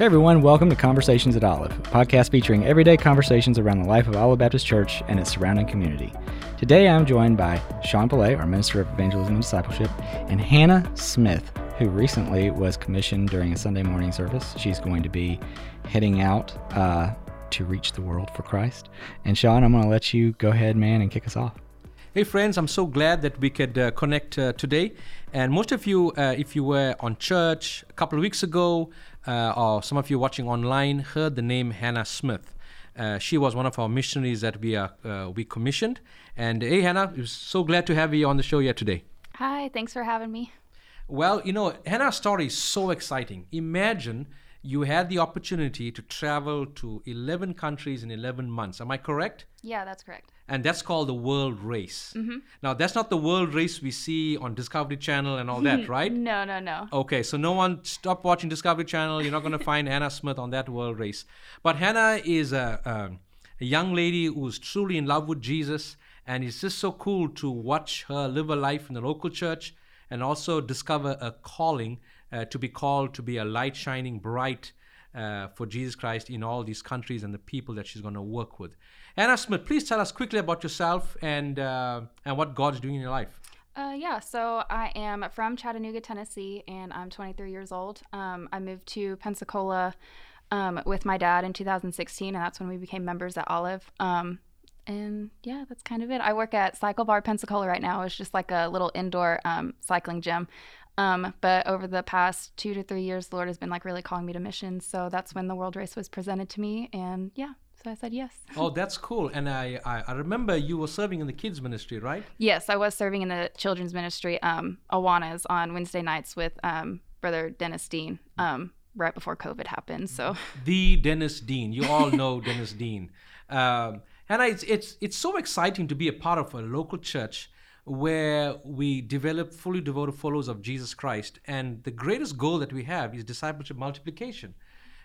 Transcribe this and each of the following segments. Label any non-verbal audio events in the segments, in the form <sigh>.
Hey everyone, welcome to Conversations at Olive, a podcast featuring everyday conversations around the life of Olive Baptist Church and its surrounding community. Today I'm joined by Sean Pillay, our Minister of Evangelism and Discipleship, and Hannah Smith, who recently was commissioned during a Sunday morning service. She's going to be heading out uh, to reach the world for Christ. And Sean, I'm going to let you go ahead, man, and kick us off. Hey friends, I'm so glad that we could uh, connect uh, today. And most of you, uh, if you were on church a couple of weeks ago, uh, or some of you watching online, heard the name Hannah Smith. Uh, she was one of our missionaries that we are uh, we commissioned. And hey, Hannah, we're so glad to have you on the show here today. Hi, thanks for having me. Well, you know, Hannah's story is so exciting. Imagine you had the opportunity to travel to 11 countries in 11 months. Am I correct? Yeah, that's correct and that's called the world race. Mm-hmm. Now, that's not the world race we see on Discovery Channel and all that, <laughs> right? no, no, no. Okay, so no one stop watching Discovery Channel. You're not going <laughs> to find Hannah Smith on that world race. But Hannah is a, a, a young lady who's truly in love with Jesus, and it's just so cool to watch her live a life in the local church and also discover a calling uh, to be called to be a light shining bright uh, for Jesus Christ in all these countries and the people that she's going to work with. Hannah Smith, please tell us quickly about yourself and uh, and what God's doing in your life. Uh, yeah, so I am from Chattanooga, Tennessee, and I'm 23 years old. Um, I moved to Pensacola um, with my dad in 2016, and that's when we became members at Olive. Um, and yeah, that's kind of it. I work at CycleBar Pensacola right now. It's just like a little indoor um, cycling gym. Um, but over the past two to three years, the Lord has been like really calling me to missions. So that's when the World Race was presented to me, and yeah, so I said yes. Oh, that's cool. And I, I, I, remember you were serving in the kids ministry, right? Yes, I was serving in the children's ministry, um, Awanas, on Wednesday nights with um, Brother Dennis Dean. Um, right before COVID happened, so the Dennis Dean. You all know <laughs> Dennis Dean, um, and it's it's it's so exciting to be a part of a local church where we develop fully devoted followers of Jesus Christ. And the greatest goal that we have is discipleship multiplication.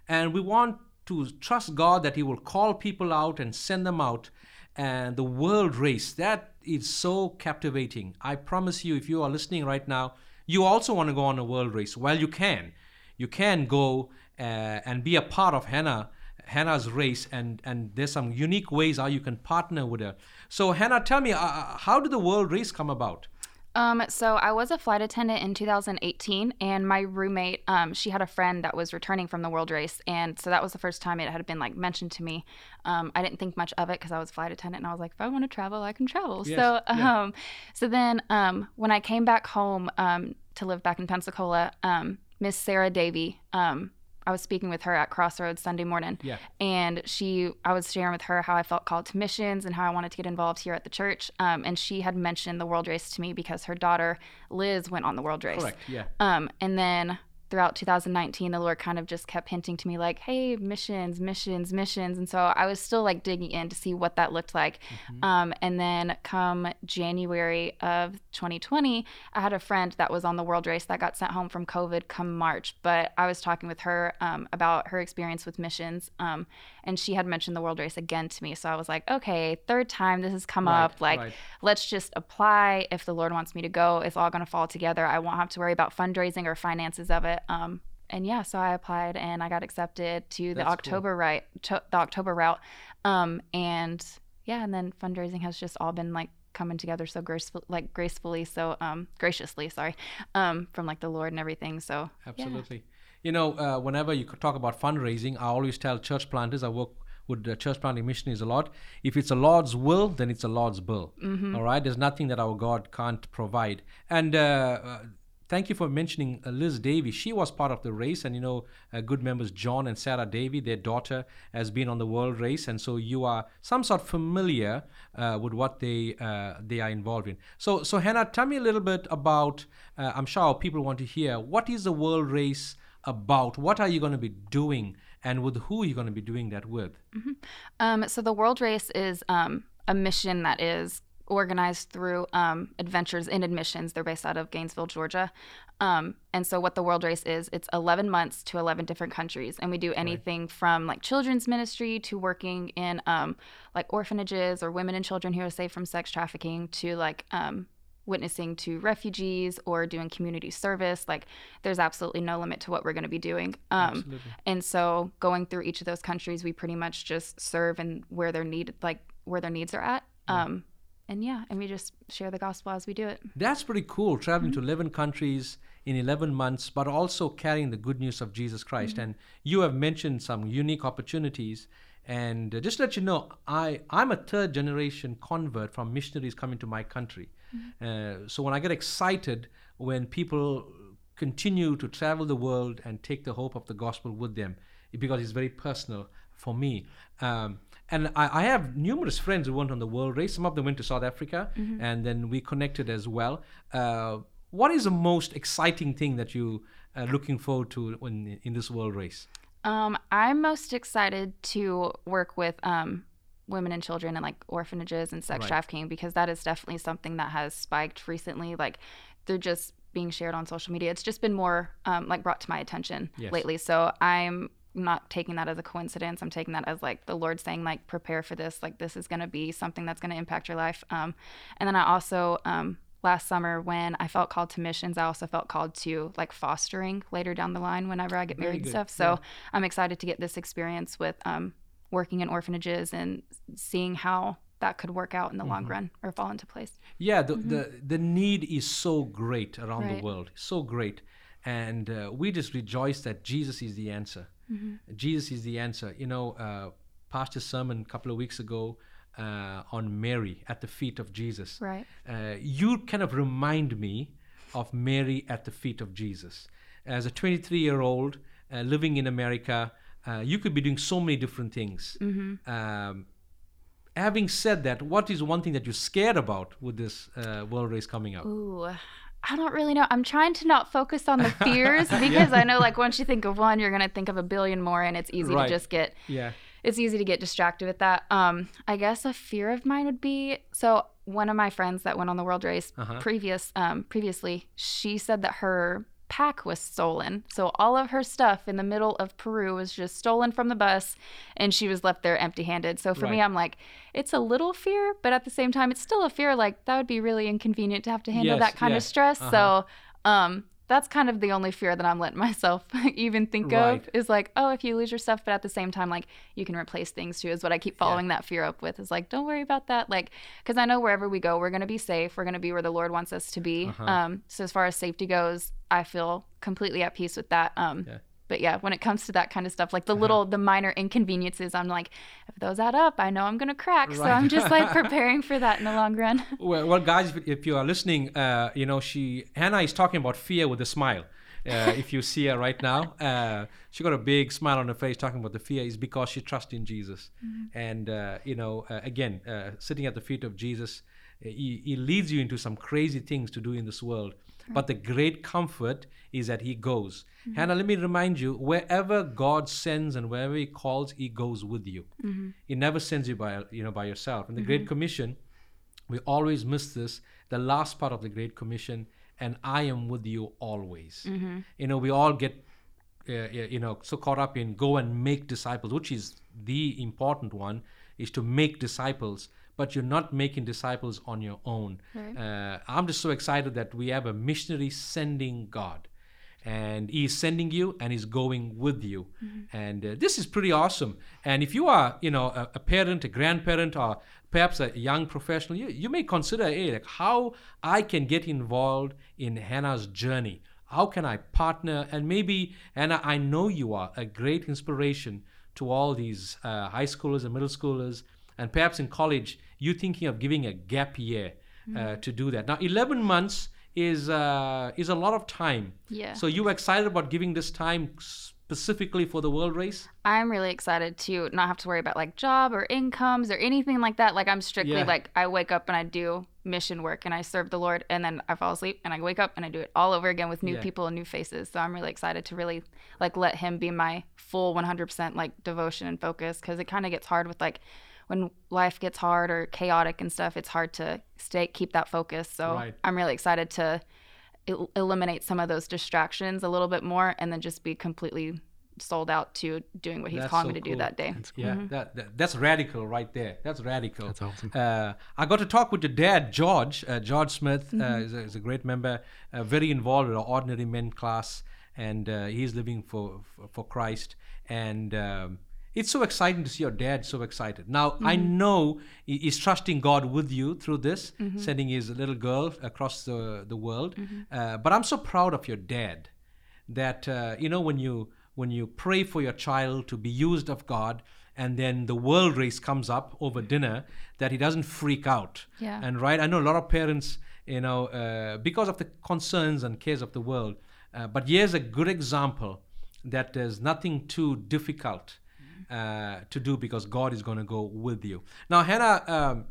And we want to trust God that He will call people out and send them out. And the world race, that is so captivating. I promise you, if you are listening right now, you also want to go on a world race. Well, you can. You can go uh, and be a part of Hannah Hannah's race, and and there's some unique ways how you can partner with her. So Hannah, tell me, uh, uh how did the world race come about? Um, so I was a flight attendant in 2018, and my roommate, um, she had a friend that was returning from the world race, and so that was the first time it had been like mentioned to me. Um, I didn't think much of it because I was flight attendant, and I was like, if I want to travel, I can travel. Yes. So, yeah. um, so then um, when I came back home um, to live back in Pensacola, um, Miss Sarah Davy, um, I was speaking with her at Crossroads Sunday morning. Yeah. And she, I was sharing with her how I felt called to missions and how I wanted to get involved here at the church. Um, and she had mentioned the World Race to me because her daughter Liz went on the World Race. Correct. Yeah. Um, and then throughout 2019 the lord kind of just kept hinting to me like hey missions missions missions. And so i was still like digging in to see what that looked like. Mm-hmm. um, and then come january of 2020 i had a friend that was on the world race that got sent home from covid come march but i was talking with her um, about her experience with missions um, and she had mentioned the world race again to me. So i was like okay third time this has come right, up like right. let's just apply. If the lord wants me to go it's all going to fall together. I won't have to worry about fundraising or finances of it um, and yeah, so I applied and I got accepted to the That's October cool. right to, the October route. Um, and yeah, and then fundraising has just all been like coming together so graceful, like gracefully, so um, graciously, sorry, um, from like the Lord and everything. So absolutely. Yeah. You know, uh, whenever you talk about fundraising, I always tell church planters I work with uh, church planting missionaries a lot. If it's a Lord's will, then it's a Lord's bill. Mm-hmm. All right, there's nothing that our God can't provide. And uh, uh thank you for mentioning uh, Liz Davy. She was part of the race, and you know, uh, good members John and Sarah Davy, their daughter, has been on the world race, and so you are some sort of familiar uh, with what they uh, they are involved in. So, so Hannah, tell me a little bit about. Uh, I'm sure people want to hear what is the world race about. What are you going to be doing, and with who are you going to be doing that with? Mm-hmm. Um, so the world race is um, a mission that is organized through um, Adventures in Missions. They're based out of Gainesville, Georgia. Um, and so, what the World Race is, it's 11 months to 11 different countries. And we do anything right. from like children's ministry to working in um, like orphanages or women and children who are safe from sex trafficking to like um, witnessing to refugees or doing community service. Like, there's absolutely no limit to what we're going to be doing. Um, and so, going through each of those countries, we pretty much just serve and where their need, like where their needs are at. Um, and yeah, and we just share the gospel as we do it. That's pretty cool, traveling to 11 countries in 11 months, but also carrying the good news of Jesus Christ. And you have mentioned some unique opportunities. And uh, just to let you know, I, I'm a third generation convert from missionaries coming to my country. Uh, so when I get excited when people continue to travel the world and take the hope of the gospel with them, because it's very personal for me. Um, and I, I have numerous friends who went on the world race. Some of them went to South Africa, and then we connected as well. Uh, what is the most exciting thing that you are looking forward to when in this world race? Um, I'm most excited to work with um, women and children and like orphanages and sex Right. trafficking because that is definitely something that has spiked recently. Like they're just being shared on social media. It's just been more um, like brought to my attention Yes. lately. So I'm not taking that as a coincidence. I'm taking that as like the Lord saying like prepare for this. Like this is going to be something that's going to impact your life. Um, and then I also um, last summer when I felt called to missions, I also felt called to like fostering later down the line whenever I get Very married and stuff. So I'm excited to get this experience with um, working in orphanages and seeing how that could work out in the Mm-hmm. long run or fall into place. Yeah, the, the, the need is so great around the world, so great. And uh, we just rejoice that Jesus is the answer. Jesus is the answer. You know, uh, Pastor sermon a couple of weeks ago uh, on Mary at the feet of Jesus. Right. Uh, you kind of remind me of Mary at the feet of Jesus. As a 23 year old uh, living in America, uh, you could be doing so many different things. Um, having said that, what is one thing that you're scared about with this uh, world race coming up? Ooh. I don't really know. I'm trying to not focus on the <laughs> fears because I know like once you think of one, you're gonna think of a billion more, and it's easy Right. to just get Yeah. it's easy to get distracted with that. Um, I guess a fear of mine would be so one of my friends that went on the world race Uh-huh. previous um, previously, she said that her pack was stolen. So all of her stuff in the middle of Peru was just stolen from the bus and she was left there empty-handed. So for me I'm like it's a little fear, but at the same time it's still a fear like that would be really inconvenient to have to handle Yes, that kind yeah. of stress. Uh-huh. So um that's kind of the only fear that I'm letting <laughs> myself even think Right. of is like, oh, if you lose your stuff, but at the same time, like you can replace things too, is what I keep following that fear up with. Is like, don't worry about that. Like, because I know wherever we go, we're going to be safe. We're going to be where the Lord wants us to be. Uh-huh. Um, so as far as safety goes, I feel completely at peace with that. Um, Yeah. But yeah, when it comes to that kind of stuff, like the little, the minor inconveniences, I'm like, if those add up, I know I'm going to crack. So I'm just like <laughs> preparing for that in the long run. <laughs> Well, well guys, if- you are listening, uh, you know, she Hannah is talking about fear with a smile. Uh, if you see her right now, <laughs> uh, she got a big smile on her face talking about the fear is because she trusts in Jesus. And, uh, you know, uh, again, uh, sitting at the feet of Jesus, he, he leads you into some crazy things to do in this world. But the great comfort is that he goes. Mm-hmm. Hannah, let me remind you wherever God sends and wherever he calls, he goes with you. Mm-hmm. He never sends you by, you know, by yourself. And the Great mm-hmm. Commission, we always miss this the last part of the great commission and i am with you always you know we all get uh, you know so caught up in go and make disciples which is the important one is to make disciples but you're not making disciples on your own. Right. uh, i'm just so excited that we have a missionary sending god. And he's sending you and he's going with you. And uh, this is pretty awesome. And if you are you know a, a parent a grandparent or perhaps a young professional you, you may consider hey like how i can get involved in hannah's journey. How can i partner? And maybe hannah i know you are a great inspiration to all these uh, high schoolers and middle schoolers and perhaps in college you're thinking of giving a gap year uh, to do that now 11 months is uh, is a lot of time Yeah. so you excited about giving this time specifically for the world race? I'm really excited to not have to worry about like job or incomes or anything like that. Like I'm strictly Yeah. like I wake up and I do mission work and I serve the Lord and then I fall asleep and I wake up and I do it all over again with new Yeah. people and new faces. So I'm really excited to really like let him be my full 100% like devotion and focus cuz it kind of gets hard with like when life gets hard or chaotic and stuff, it's hard to stay keep that focus. So Right. I'm really excited to el- eliminate some of those distractions a little bit more and then just be completely sold out to doing what he's That's calling so me to do that day. Yeah, that, that that's radical right there. That's radical. That's awesome. Uh, I got to talk with your dad, George. Uh, George Smith uh, Mm-hmm. is, a, is a great member, uh, very involved with our ordinary men class, and uh, he's living for for, for Christ. And um, it's so exciting to see your dad so excited. Now I Mm-hmm. know he's trusting God with you through this, sending his little girl across the the world. Mm-hmm. Uh, but I'm so proud of your dad that uh, you know when you when you pray for your child to be used of God and then the world race comes up over dinner that he doesn't freak out Yeah. and right I know a lot of parents you know uh, because of the concerns and cares of the world uh, but here's a good example that there's nothing too difficult uh, to do because God is going to go with you now Hannah um,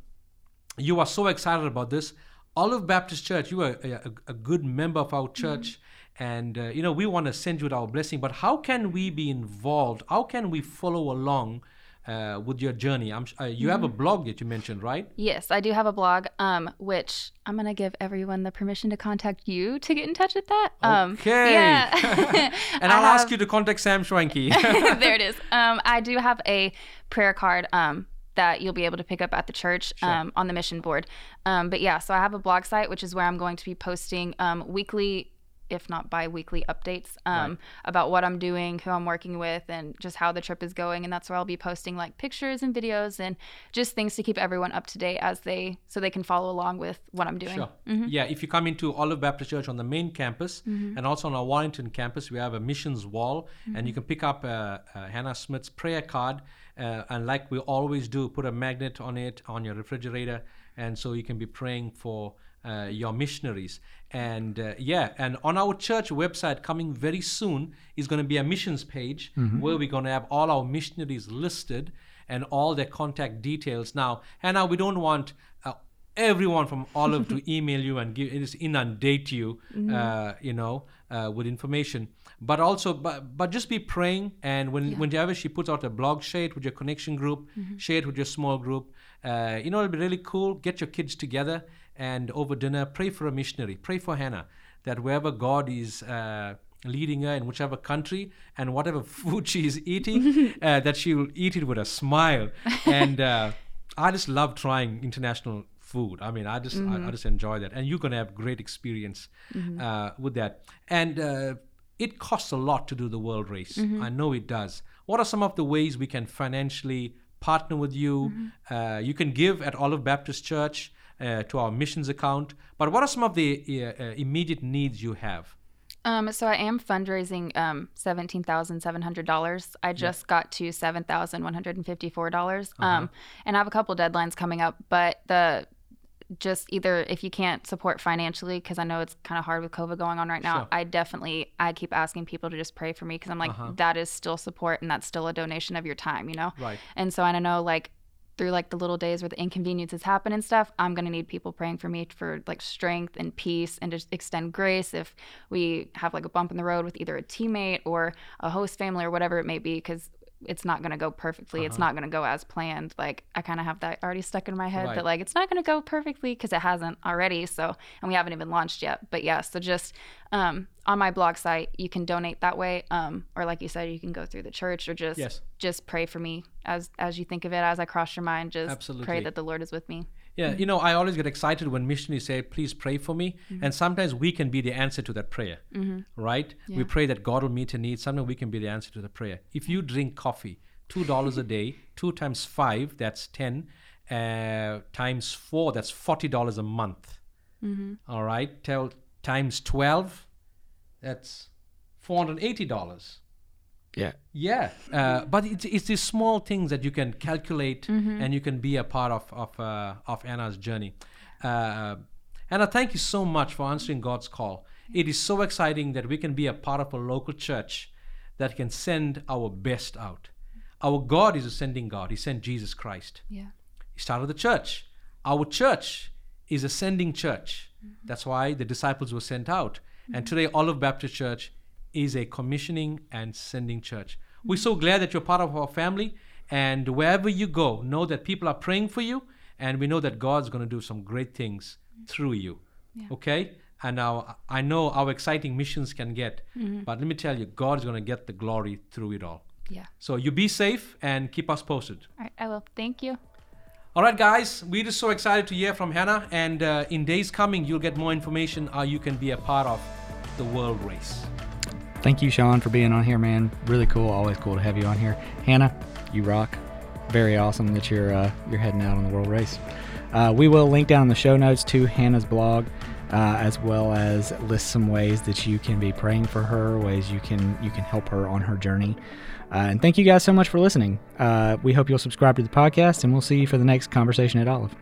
you are so excited about this. Olive Baptist Church, you are a, a, good member of our church, and uh, you know we want to send you our blessing. But how can we be involved? How can we follow along uh, with your journey? I'm, uh, you have a blog that you mentioned, right? Yes, I do have a blog, um, which I'm gonna give everyone the permission to contact you to get in touch with that. Um, Okay. Yeah. <laughs> <laughs> and I'll ask you to contact Sam Schwanke. <laughs> there it is. Um, I do have a prayer card um, that you'll be able to pick up at the church um, on the mission board. Um, but yeah, so I have a blog site, which is where I'm going to be posting um, weekly, if not bi weekly, updates um, about what I'm doing, who I'm working with, and just how the trip is going. And that's where I'll be posting like pictures and videos and just things to keep everyone up to date as they so they can follow along with what I'm doing. Sure. Mm-hmm. Yeah, if you come into Olive Baptist Church on the main campus and also on our Warrington campus, we have a missions wall, and you can pick up uh, uh, Hannah Smith's prayer card. Uh, and like we always do, put a magnet on it on your refrigerator, and so you can be praying for uh, your missionaries. And uh, yeah, and on our church website coming very soon is going to be a missions page where we're going to have all our missionaries listed and all their contact details. Now, Hannah, we don't want uh, everyone from all Olive <laughs> to email you and give just inundate you, uh, you know, uh, with information. But also, but, but just be praying. And when whenever she puts out a blog, share it with your connection group, share it with your small group. Uh, you know, it'll be really cool. Get your kids together and over dinner, pray for a missionary. Pray for Hannah that wherever God is. Uh, leading her in whichever country and whatever <laughs> food she is eating <laughs> uh, that she will eat it with a smile. And uh, i just love trying international food. I mean i just I, I just enjoy that. And you're going to have great experience uh, with that. And uh, it costs a lot to do the world race. I know it does. What are some of the ways we can financially partner with you? Uh, you can give at olive baptist church to our missions account but what are some of the uh, uh, immediate needs you have Um, so I am fundraising um, seventeen thousand seven hundred dollars. I just got to seven thousand one hundred and fifty four dollars. Um, and I have a couple deadlines coming up, but the just either if you can't support financially because I know it's kind of hard with COVID going on right now. Sure. I definitely I keep asking people to just pray for me because I'm like that is still support and that's still a donation of your time, you know. Right. And so I don't know like through like the little days where the inconveniences happen and stuff, I'm gonna need people praying for me for like strength and peace and just extend grace if we have like a bump in the road with either a teammate or a host family or whatever it may be, because it's not gonna go perfectly. It's not gonna go as planned. Like I kind of have that already stuck in my head Right. that like it's not gonna go perfectly because it hasn't already. So and we haven't even launched yet. But yeah, so just um, on my blog site, you can donate that way, um, or like you said, you can go through the church or just Yes. just pray for me as as you think of it as I cross your mind. Just Absolutely. pray that the Lord is with me. Yeah, mm. you know, I always get excited when missionaries say, please pray for me. Mm-hmm. And sometimes we can be the answer to that prayer, mm-hmm. right? We pray that God will meet a need. Sometimes we can be the answer to the prayer. If you drink coffee, $2 a <laughs> day, 2 times 5, that's 10, uh, times 4, that's $40 a month. Mm-hmm. All right? Tell, times 12, that's $480. Yeah. Yeah, uh, but it's, it's these small things that you can calculate and you can be a part of of, uh, of Anna's journey. Uh, Anna, thank you so much for answering God's call. It is so exciting that we can be a part of a local church that can send our best out. Our God is a sending God. He sent Jesus Christ. Yeah. He started the church. Our church is a sending church. That's why the disciples were sent out. And today, Olive Baptist Church is a commissioning and sending church. We're so glad that you're part of our family. And wherever you go, know that people are praying for you. And we know that God's going to do some great things through you. Okay? And now I know how exciting missions can get, but let me tell you, God's going to get the glory through it all. Yeah. So you be safe and keep us posted. All right. I will. Thank you. All right, guys, we're just so excited to hear from Hannah. And uh, in days coming, you'll get more information how you can be a part of the world race. Thank you, Sean, for being on here, man. Really cool. Always cool to have you on here. Hannah, you rock. Very awesome that you're uh, you're heading out on the world race. Uh, we will link down in the show notes to Hannah's blog, uh, as well as list some ways that you can be praying for her, ways you can you can help her on her journey. Uh, and thank you guys so much for listening. Uh, we hope you'll subscribe to the podcast, and we'll see you for the next conversation at Olive.